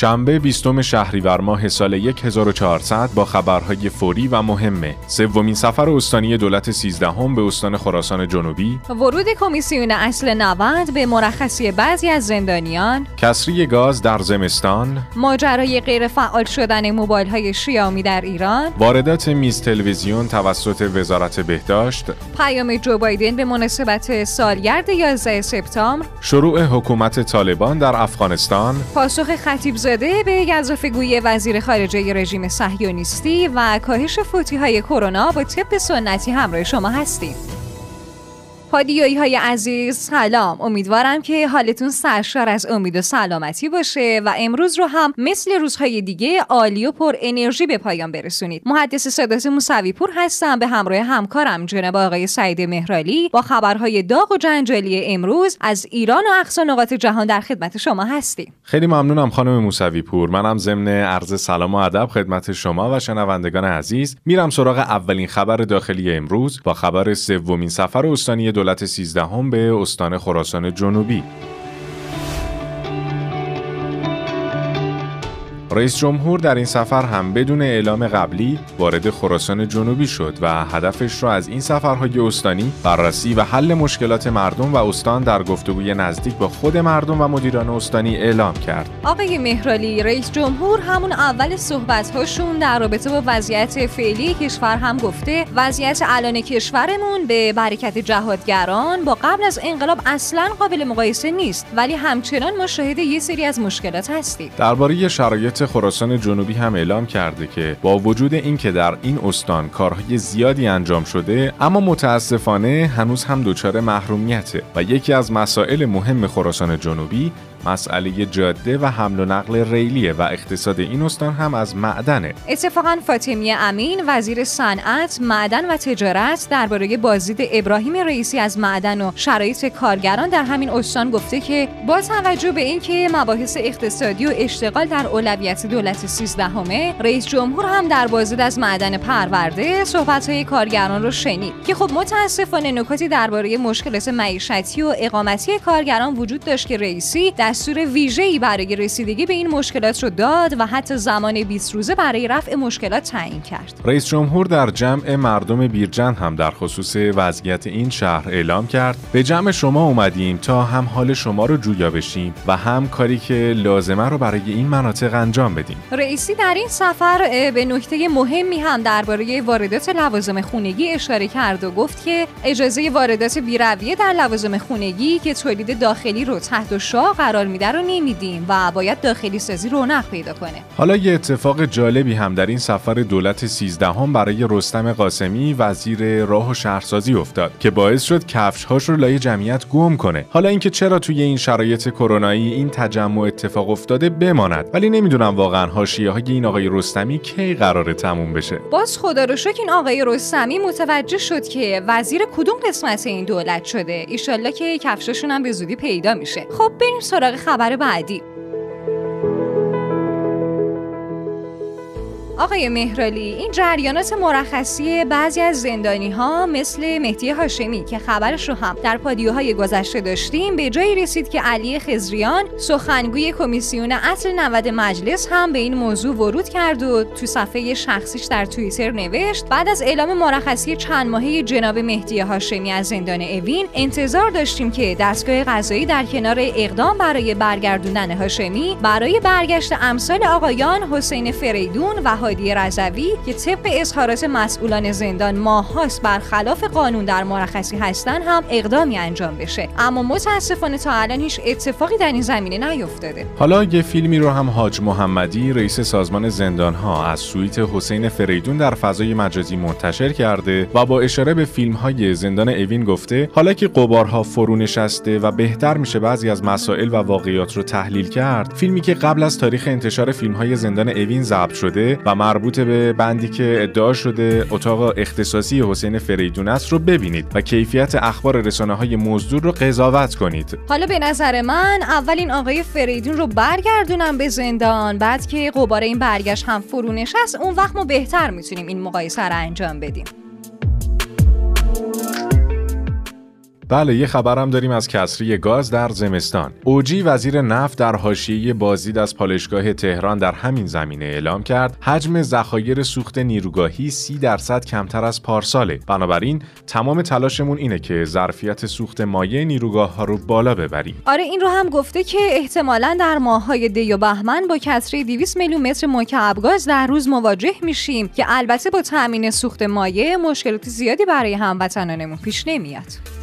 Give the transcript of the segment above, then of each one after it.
شنبه 20 شهریور ماه سال 1400 با خبرهای فوری و مهمه. سومین سفر استانی دولت 13 هم به استان خراسان جنوبی. ورود کمیسیون اصل 90 به مرخصی بعضی از زندانیان. کسری گاز در زمستان. ماجرای غیر فعال شدن موبایل های شیامی در ایران. واردات میز تلویزیون توسط وزارت بهداشت. پیام جو بایدن به مناسبت سالگرد 11 سپتامبر. شروع حکومت طالبان در افغانستان. پاسخ خطیب زاده به گزافگوی وزیر خارجه رژیم صهیونیستی و کاهش فوتی های کرونا با طب سنتی همراه شما هستیم. پادیایی های عزیز سلام. امیدوارم که حالتون سرشار از امید و سلامتی باشه و امروز رو هم مثل روزهای دیگه عالی و پر انرژی به پایان برسونید. محدث صدات موسوی پور هستم. به همراه همکارم جناب آقای سعید مهرالی با خبرهای داغ و جنجالی امروز از ایران و اقصا نقاط جهان در خدمت شما هستیم. خیلی ممنونم خانم موسوی پور منم ضمن عرض سلام و ادب خدمت شما و شنوندگان عزیز میرم سراغ اولین خبر داخلی امروز. با خبر سومین سفر استانی دولت سیزدهم به استان خراسان جنوبی. رئیس جمهور در این سفر هم بدون اعلام قبلی وارد خراسان جنوبی شد و هدفش را از این سفرهای استانی بررسی و حل مشکلات مردم و استان در گفتگوی نزدیک با خود مردم و مدیران استانی اعلام کرد. آقای مهرالی رئیس جمهور همون اول صحبت‌هاشون در رابطه با وضعیت فعلی کشور هم گفته وضعیت الان کشورمون به برکت جهادگران با قبل از انقلاب اصلا قابل مقایسه نیست ولی همچنان ما شاهد یه سری از مشکلات هستیم. درباره شرایط خراسان جنوبی هم اعلام کرده که با وجود اینکه در این استان کارهای زیادی انجام شده اما متاسفانه هنوز هم دچار محرومیته و یکی از مسائل مهم خراسان جنوبی مسئله جاده و حمل و نقل ریلیه و اقتصاد این استان هم از معدنه. اتفاقا فاطمی امین وزیر صنعت معدن و تجارت درباره بازدید ابراهیم رئیسی از معدن و شرایط کارگران در همین استان گفته که با توجه به اینکه مباحث اقتصادی و اشتغال در اولویت دولت سیزدهمه رئیس جمهور هم در بازدید از معدن پرورده صحبت‌های کارگران رو شنید که خب متاسفانه نکاتی درباره مشکلات معیشتی و اقامتی کارگران وجود داشت که رئیسی دستور ویژه‌ای برای رسیدگی به این مشکلات رو داد و حتی زمان 20 روزه برای رفع مشکلات تعیین کرد. رئیس جمهور در جمع مردم بیرجن هم در خصوص وضعیت این شهر اعلام کرد به جمع شما اومدیم تا هم حال شما رو جویا بشیم و هم کاری که لازمه رو برای این مناطق انجام بدیم. رئیسی در این سفر به نکته مهمی هم درباره واردات لوازم خونگی اشاره کرد و گفت که اجازه واردات بیرویه در لوازم خونگی که تولید داخلی رو تحت شاه قرار میده رو نمیدیم و باید داخلی سازی رونق پیدا کنه. حالا یه اتفاق جالبی هم در این سفر دولت 13 هم برای رستم قاسمی وزیر راه و شهرسازی افتاد که باعث شد کفشهاش رو لای جمعیت گم کنه. حالا اینکه چرا توی این شرایط کرونایی این تجمع اتفاق افتاده بماند. ولی نمی‌دونم واقعا حاشیه های این آقای رستمی کی قراره تموم بشه. باز خدا رو شکر این آقای رستمی متوجه شد که وزیر کدوم قسمت این دولت شده. ایشالله که کفشاشون هم به زودی پیدا میشه. خب بریم سراغ خبر بعدی. آقای مهرالی این جریانات مرخصی بعضی از زندانی ها مثل مهدی هاشمی که خبرش رو هم در پادیوهای گذشته داشتیم به جایی رسید که علی خزریان سخنگوی کمیسیون اصل 90 مجلس هم به این موضوع ورود کرد و تو صفحه شخصیش در توییتر نوشت بعد از اعلام مرخصی چند ماهه جناب مهدی هاشمی از زندان اوین انتظار داشتیم که دستگاه قضایی در کنار اقدام برای برگردوندن هاشمی برای برگشت امثال آقایان حسین فریدون و هادی رضوی که طبق اظهارات مسئولان زندان ماهاست برخلاف قانون در مرخصی هستن هم اقدامی انجام بشه. اما متاسفانه تا الان هیچ اتفاقی در این زمینه نیفتاده. حالا یه فیلمی رو هم حاج محمدی رئیس سازمان زندان ها از سویت حسین فریدون در فضای مجازی منتشر کرده و با اشاره به فیلم های زندان اوین گفته حالا که قبارها فرو نشسته و بهتر میشه بعضی از مسائل و واقعیات رو تحلیل کرد فیلمی که قبل از تاریخ انتشار فیلم های زندان اوین ضبط شده و مربوط به بندی که ادعا شده اتاق اختصاصی حسین فریدون است رو ببینید و کیفیت اخبار رسانه های مزدور رو قضاوت کنید. حالا به نظر من اول این آقای فریدون رو برگردونم به زندان بعد که قبار این برگشت هم فرو نشست اون وقت ما بهتر می‌تونیم این مقایسه رو انجام بدیم. بله یه خبرم داریم از کسری گاز در زمستان. اوجی وزیر نفت در حاشیه بازدید از پالشگاه تهران در همین زمینه اعلام کرد حجم ذخایر سوخت نیروگاهی سی درصد کمتر از پارساله. بنابراین تمام تلاشمون اینه که ظرفیت سوخت مایع نیروگاه ها رو بالا ببریم. آره این رو هم گفته که احتمالا در ماههای دی و بهمن با کسری 200 میلیون متر مکعب گاز در روز مواجه میشیم که البته با تامین سوخت مایع مشکلات زیادی برای هموطنانمون پیش نمیاد.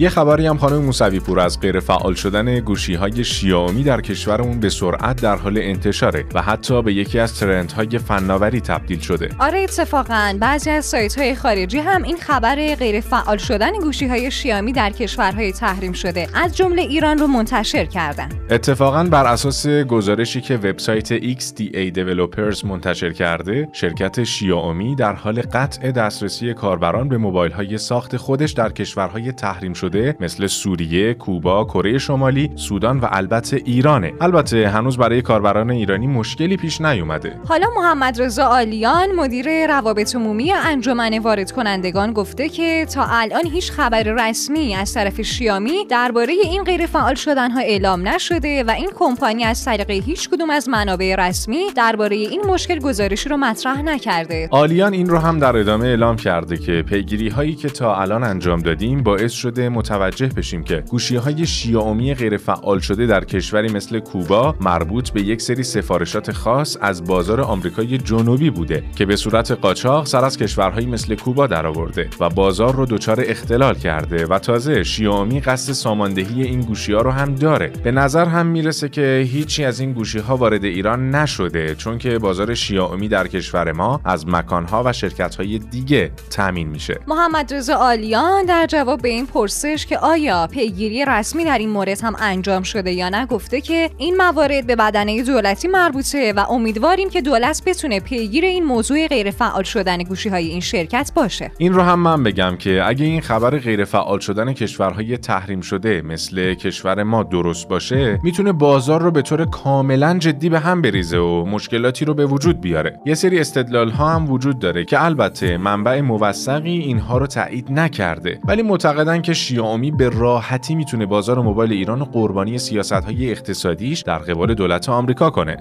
یه خبری هم خانم موسوی پور از غیر فعال شدن گوشی های شیائومی در کشورمون به سرعت در حال انتشاره و حتی به یکی از ترندهای فناوری تبدیل شده. آره اتفاقا بعضی از سایت های خارجی هم این خبر غیر فعال شدن گوشی های شیائومی در کشورهای تحریم شده از جمله ایران رو منتشر کردن. اتفاقا بر اساس گزارشی که وبسایت XDA Developers منتشر کرده، شرکت شیائومی در حال قطع دسترسی کاربران به موبایل های ساخت خودش در کشورهای تحریم شده مثل سوریه، کوبا، کره شمالی، سودان و البته ایرانه. البته هنوز برای کاربران ایرانی مشکلی پیش نیومده. حالا محمد رضا آلیان مدیر روابط عمومی انجمن وارد کنندگان گفته که تا الان هیچ خبر رسمی از طرف شیامی درباره این غیر فعال شدن ها اعلام نشده و این کمپانی از طریق هیچ کدوم از منابع رسمی درباره این مشکل گزارشی رو مطرح نکرده. آلیان این رو هم در ادامه اعلام کرده که پیگیری هایی که تا الان انجام دادیم باعث شده متوجه بشیم که گوشی های شیائومی غیر فعال شده در کشوری مثل کوبا مربوط به یک سری سفارشات خاص از بازار آمریکای جنوبی بوده که به صورت قاچاق سر از کشورهایی مثل کوبا درآورده و بازار رو دچار اختلال کرده و تازه شیائومی قصد ساماندهی این گوشی ها رو هم داره. به نظر هم می‌رسه که هیچی از این گوشی ها وارد ایران نشده چون که بازار شیائومی در کشور ما از مکان ها و شرکت های دیگه تامین میشه. محمد رضا آلیان در جواب به این پرسش که آیا پیگیری رسمی در این مورد هم انجام شده یا نه گفته که این موارد به بدنه دولتی مربوطه و امیدواریم که دولت بتونه پیگیر این موضوع غیر فعال شدن گوشی های این شرکت باشه. این رو هم من بگم که اگه این خبر غیر فعال شدن کشورهای تحریم شده مثل کشور ما درست باشه می‌تونه بازار رو به طور کاملا جدی به هم بریزه و مشکلاتی رو به وجود بیاره. یه سری استدلال ها هم وجود داره که البته منبع موثقی اینها رو تایید نکرده ولی معتقدن که ناامی به راحتی می‌تونه بازار موبایل ایران و قربانی سیاست های اقتصادیش در قبال دولت آمریکا کنه.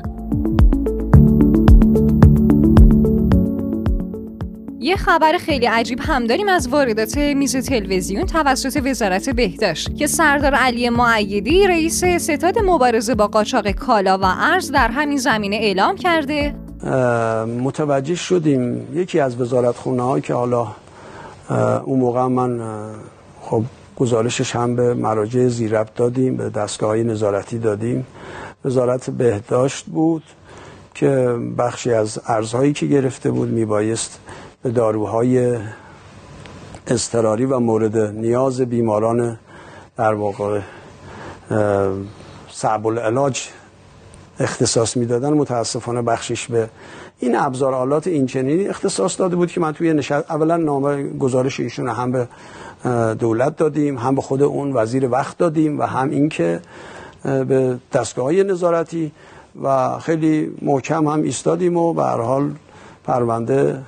یه خبر خیلی عجیب هم داریم از واردات میز تلویزیون توسط وزارت بهداشت که سردار علی معیدی رئیس ستاد مبارزه با قاچاق کالا و ارز در همین زمینه اعلام کرده متوجه شدیم یکی از وزارت خونه که حالا اون موقع من خب گزارشش هم به مراجع زیربط دادیم به دستگاه نظارتی دادیم. وزارت بهداشت بود که بخشی از ارزهایی که گرفته بود میبایست به داروهای اضطراری و مورد نیاز بیماران در واقع صعب العلاج اختصاص می‌دادن. متاسفانه بخشش به این ابزار آلات اینچنینی اختصاص داده بود که من توی نشست اولا نامه گزارش ایشون هم به دولت دادیم هم به خود اون وزیر وقت دادیم و هم اینکه به دستگاه های نظارتی و خیلی محکم هم ایستادیم و به هر حال پرونده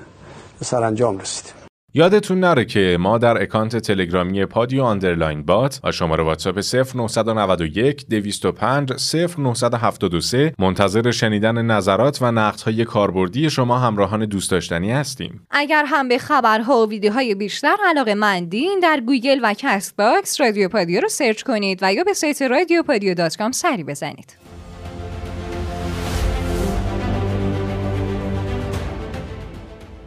سرانجام رسیدیم. یادتون نره که ما در اکانت تلگرامی پادیو underline bot و شماره واتساپ 0991 205 0973 منتظر شنیدن نظرات و نقدهای کاربردی شما همراهان دوست داشتنی هستیم. اگر هم به خبرها و ویدیوهای بیشتر علاقه مندین در گوگل و Castbox رادیو پادیو رو search کنید و یا به سایت رادیو پادیو سری بزنید.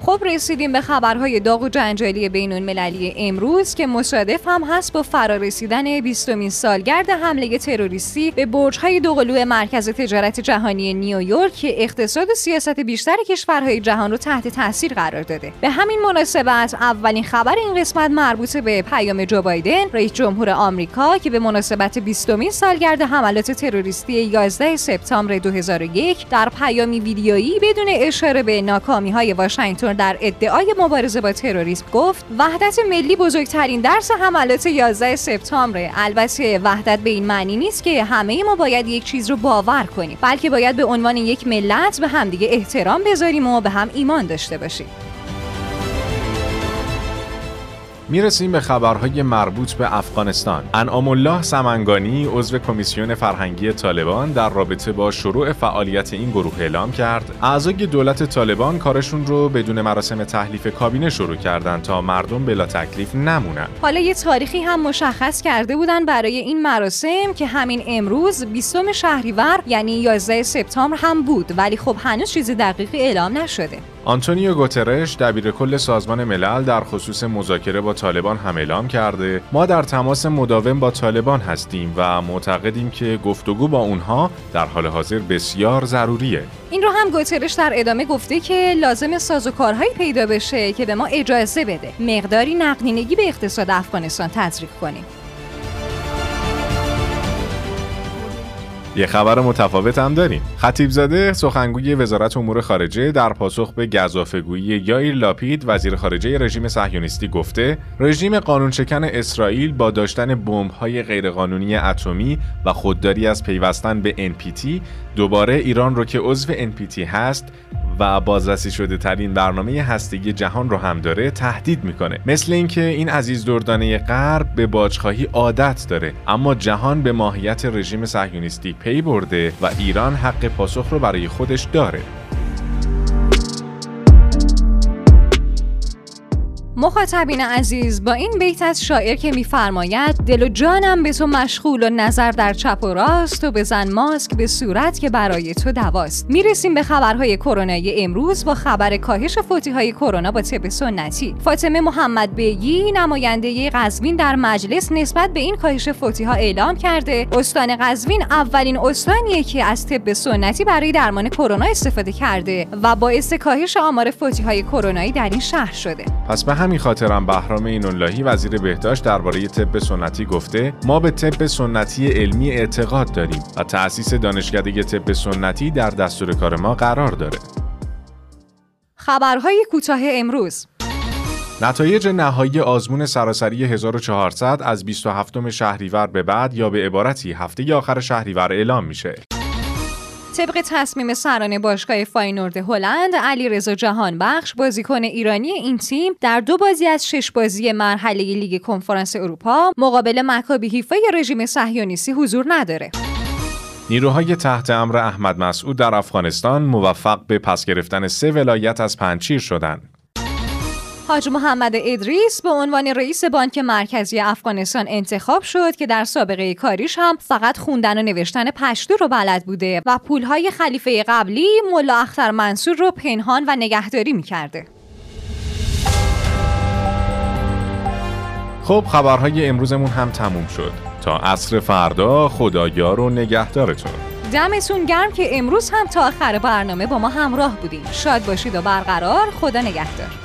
خب رسیدیم به خبرهای داغ و جنجالی بین المللی امروز که مصادف هم هست با فرارسیدن 20 سالگرد حمله تروریستی به برج‌های دوقلو مرکز تجارت جهانی نیویورک که اقتصاد و سیاست بیشتر کشورهای جهان رو تحت تاثیر قرار داده. به همین مناسبت اولین خبر این قسمت مربوط به پیام جو بایدن رئیس جمهور آمریکا که به مناسبت 20 سالگرد حملات تروریستی 11 سپتامبر 2001 در پیامی ویدیویی بدون اشاره به ناکامی‌های واشنگتن در ادعای مبارزه با تروریسم گفت وحدت ملی بزرگترین درس حملات 11 سپتامبر البته وحدت به این معنی نیست که همه ما باید یک چیز رو باور کنیم بلکه باید به عنوان یک ملت به همدیگه احترام بذاریم و به هم ایمان داشته باشیم. می‌رسیم به خبرهای مربوط به افغانستان. انعام الله سمنگانی عضو کمیسیون فرهنگی طالبان در رابطه با شروع فعالیت این گروه اعلام کرد اعضای دولت طالبان کارشون رو بدون مراسم تحلیف کابینه شروع کردن تا مردم بلا تکلیف نمونن. حالا یه تاریخی هم مشخص کرده بودن برای این مراسم که همین امروز 20 شهریور یعنی 11 سپتامبر هم بود ولی خب هنوز چیز دقیقی اعلام نشده. آنتونیو گوترش دبیر کل سازمان ملل در خصوص مذاکره با طالبان هم اعلام کرده ما در تماس مداوم با طالبان هستیم و معتقدیم که گفتگو با اونها در حال حاضر بسیار ضروریه. این رو هم گوترش در ادامه گفته که لازم سازوکارهایی پیدا بشه که به ما اجازه بده. مقداری نقدینگی به اقتصاد افغانستان تزریق کنیم. یه خبر متفاوت هم داریم. خطیبزاده سخنگوی وزارت امور خارجه در پاسخ به گزافه‌گویی یایر لاپید وزیر خارجه رژیم صهیونیستی گفته رژیم قانونشکن اسرائیل با داشتن بمب‌های غیرقانونی اتمی و خودداری از پیوستن به NPT دوباره ایران رو که عضو NPT هست و بازرسی شده ترین برنامه هستگی جهان رو هم داره تهدید می‌کنه. مثل اینکه این عزیز دردانه غرب به باجخواهی عادت داره اما جهان به ماهیت رژیم صهیونیستی پی برده و ایران حق پاسخ رو برای خودش داره. مخاطبین عزیز با این بیت از شاعر که میفرماید دل و جانم به تو مشغول و نظر در چپ و راست و بزن ماسک به صورت که برای تو دواست. می‌رسیم به خبرهای کرونایی امروز با خبر کاهش فوتی های کرونا با طب سنتی. فاطمه محمد بیگی نماینده قزوین در مجلس نسبت به این کاهش فوتی ها اعلام کرده استان قزوین اولین استانیه که از طب سنتی برای درمان کرونا استفاده کرده و باعث کاهش آمار فوتی های کرونایی در این شهر شده. پس به همین خاطرم بهرام ایناللهی وزیر بهداشت درباره طب سنتی گفته ما به طب سنتی علمی اعتقاد داریم و تأسیس دانشکده طب سنتی در دستور کار ما قرار داره. خبرهای کوتاه امروز نتایج نهایی آزمون سراسری 1400 از 27 شهریور به بعد یا به عبارتی هفته آخر شهریور اعلام میشه. طبق تصمیم سران باشگاه فاینورد هلند علی رضا جهان بخش بازیکن ایرانی این تیم در دو بازی از شش بازی مرحله لیگ کنفرانس اروپا مقابل مکابی حیفا رژیم صهیونیستی حضور نداره نیروهای تحت امر احمد مسعود در افغانستان موفق به پس گرفتن سه ولایت از پنجشیر شدند. حاج محمد ادریس به عنوان رئیس بانک مرکزی افغانستان انتخاب شد که در سابقه کاریش هم فقط خوندن و نوشتن پشتو رو بلد بوده و پولهای خلیفه قبلی ملا اختر منصور رو پنهان و نگهداری می‌کرده. خب خبرهای امروزمون هم تموم شد. تا عصر فردا خدایار و نگهدارتون. دمتون گرم که امروز هم تا آخر برنامه با ما همراه بودیم شاد باشید و برقرار خدا نگهدار.